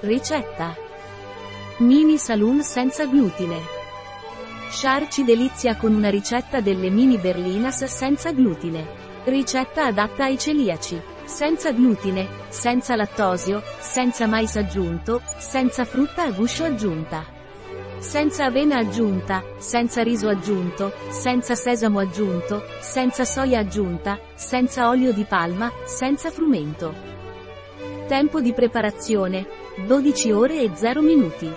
Ricetta. Mini saloon senza glutine. Char ci delizia con una ricetta delle mini berlinas senza glutine. Ricetta adatta ai celiaci. Senza glutine, senza lattosio, senza mais aggiunto, senza frutta a guscio aggiunta. Senza avena aggiunta, senza riso aggiunto, senza sesamo aggiunto, senza soia aggiunta, senza olio di palma, senza frumento. Tempo di preparazione, 12 ore e 0 minuti.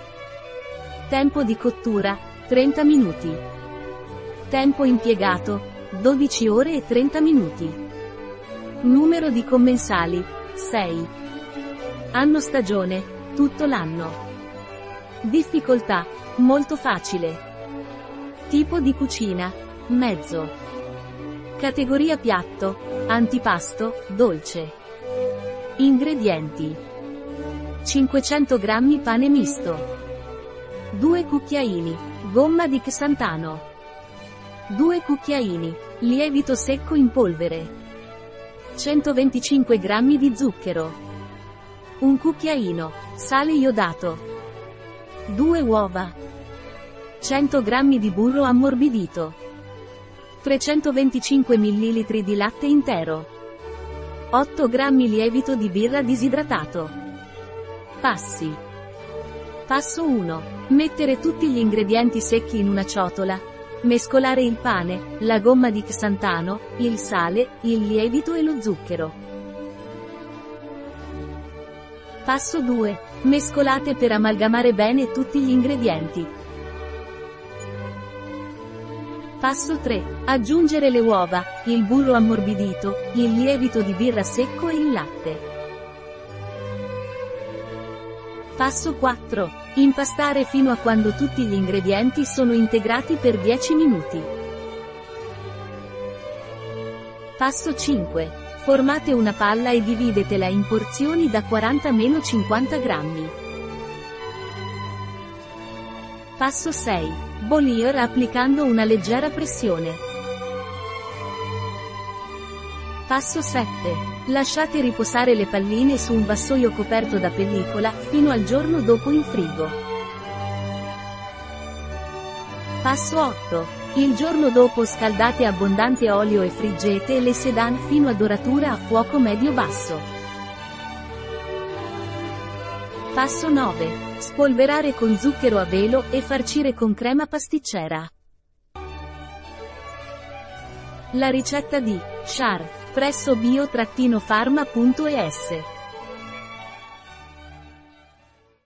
Tempo di cottura, 30 minuti. Tempo impiegato, 12 ore e 30 minuti. Numero di commensali, 6. Anno stagione, tutto l'anno. Difficoltà, molto facile. Tipo di cucina, mezzo. Categoria piatto, antipasto, dolce. Ingredienti. 500 g pane misto. 2 cucchiaini, gomma di Xantano. 2 cucchiaini, lievito secco in polvere. 125 g di zucchero. Un cucchiaino, sale iodato. 2 uova. 100 g di burro ammorbidito. 325 ml di latte intero. 8 g lievito di birra disidratato. Passi. Passo 1. Mettere tutti gli ingredienti secchi in una ciotola. Mescolare il pane, la gomma di xantano, il sale, il lievito e lo zucchero. Passo 2. Mescolate per amalgamare bene tutti gli ingredienti. Passo 3. Aggiungere le uova, il burro ammorbidito, il lievito di birra secco e il latte. Passo 4. Impastare fino a quando tutti gli ingredienti sono integrati per 10 minuti. Passo 5. Formate una palla e dividetela in porzioni da 40-50 grammi. Passo 6. Bollier applicando una leggera pressione. Passo 7. Lasciate riposare le palline su un vassoio coperto da pellicola, fino al giorno dopo in frigo. Passo 8. Il giorno dopo scaldate abbondante olio e friggete le sedan fino a doratura a fuoco medio-basso. Passo 9. Spolverare con zucchero a velo e farcire con crema pasticcera. La ricetta di Char presso bio-pharma.es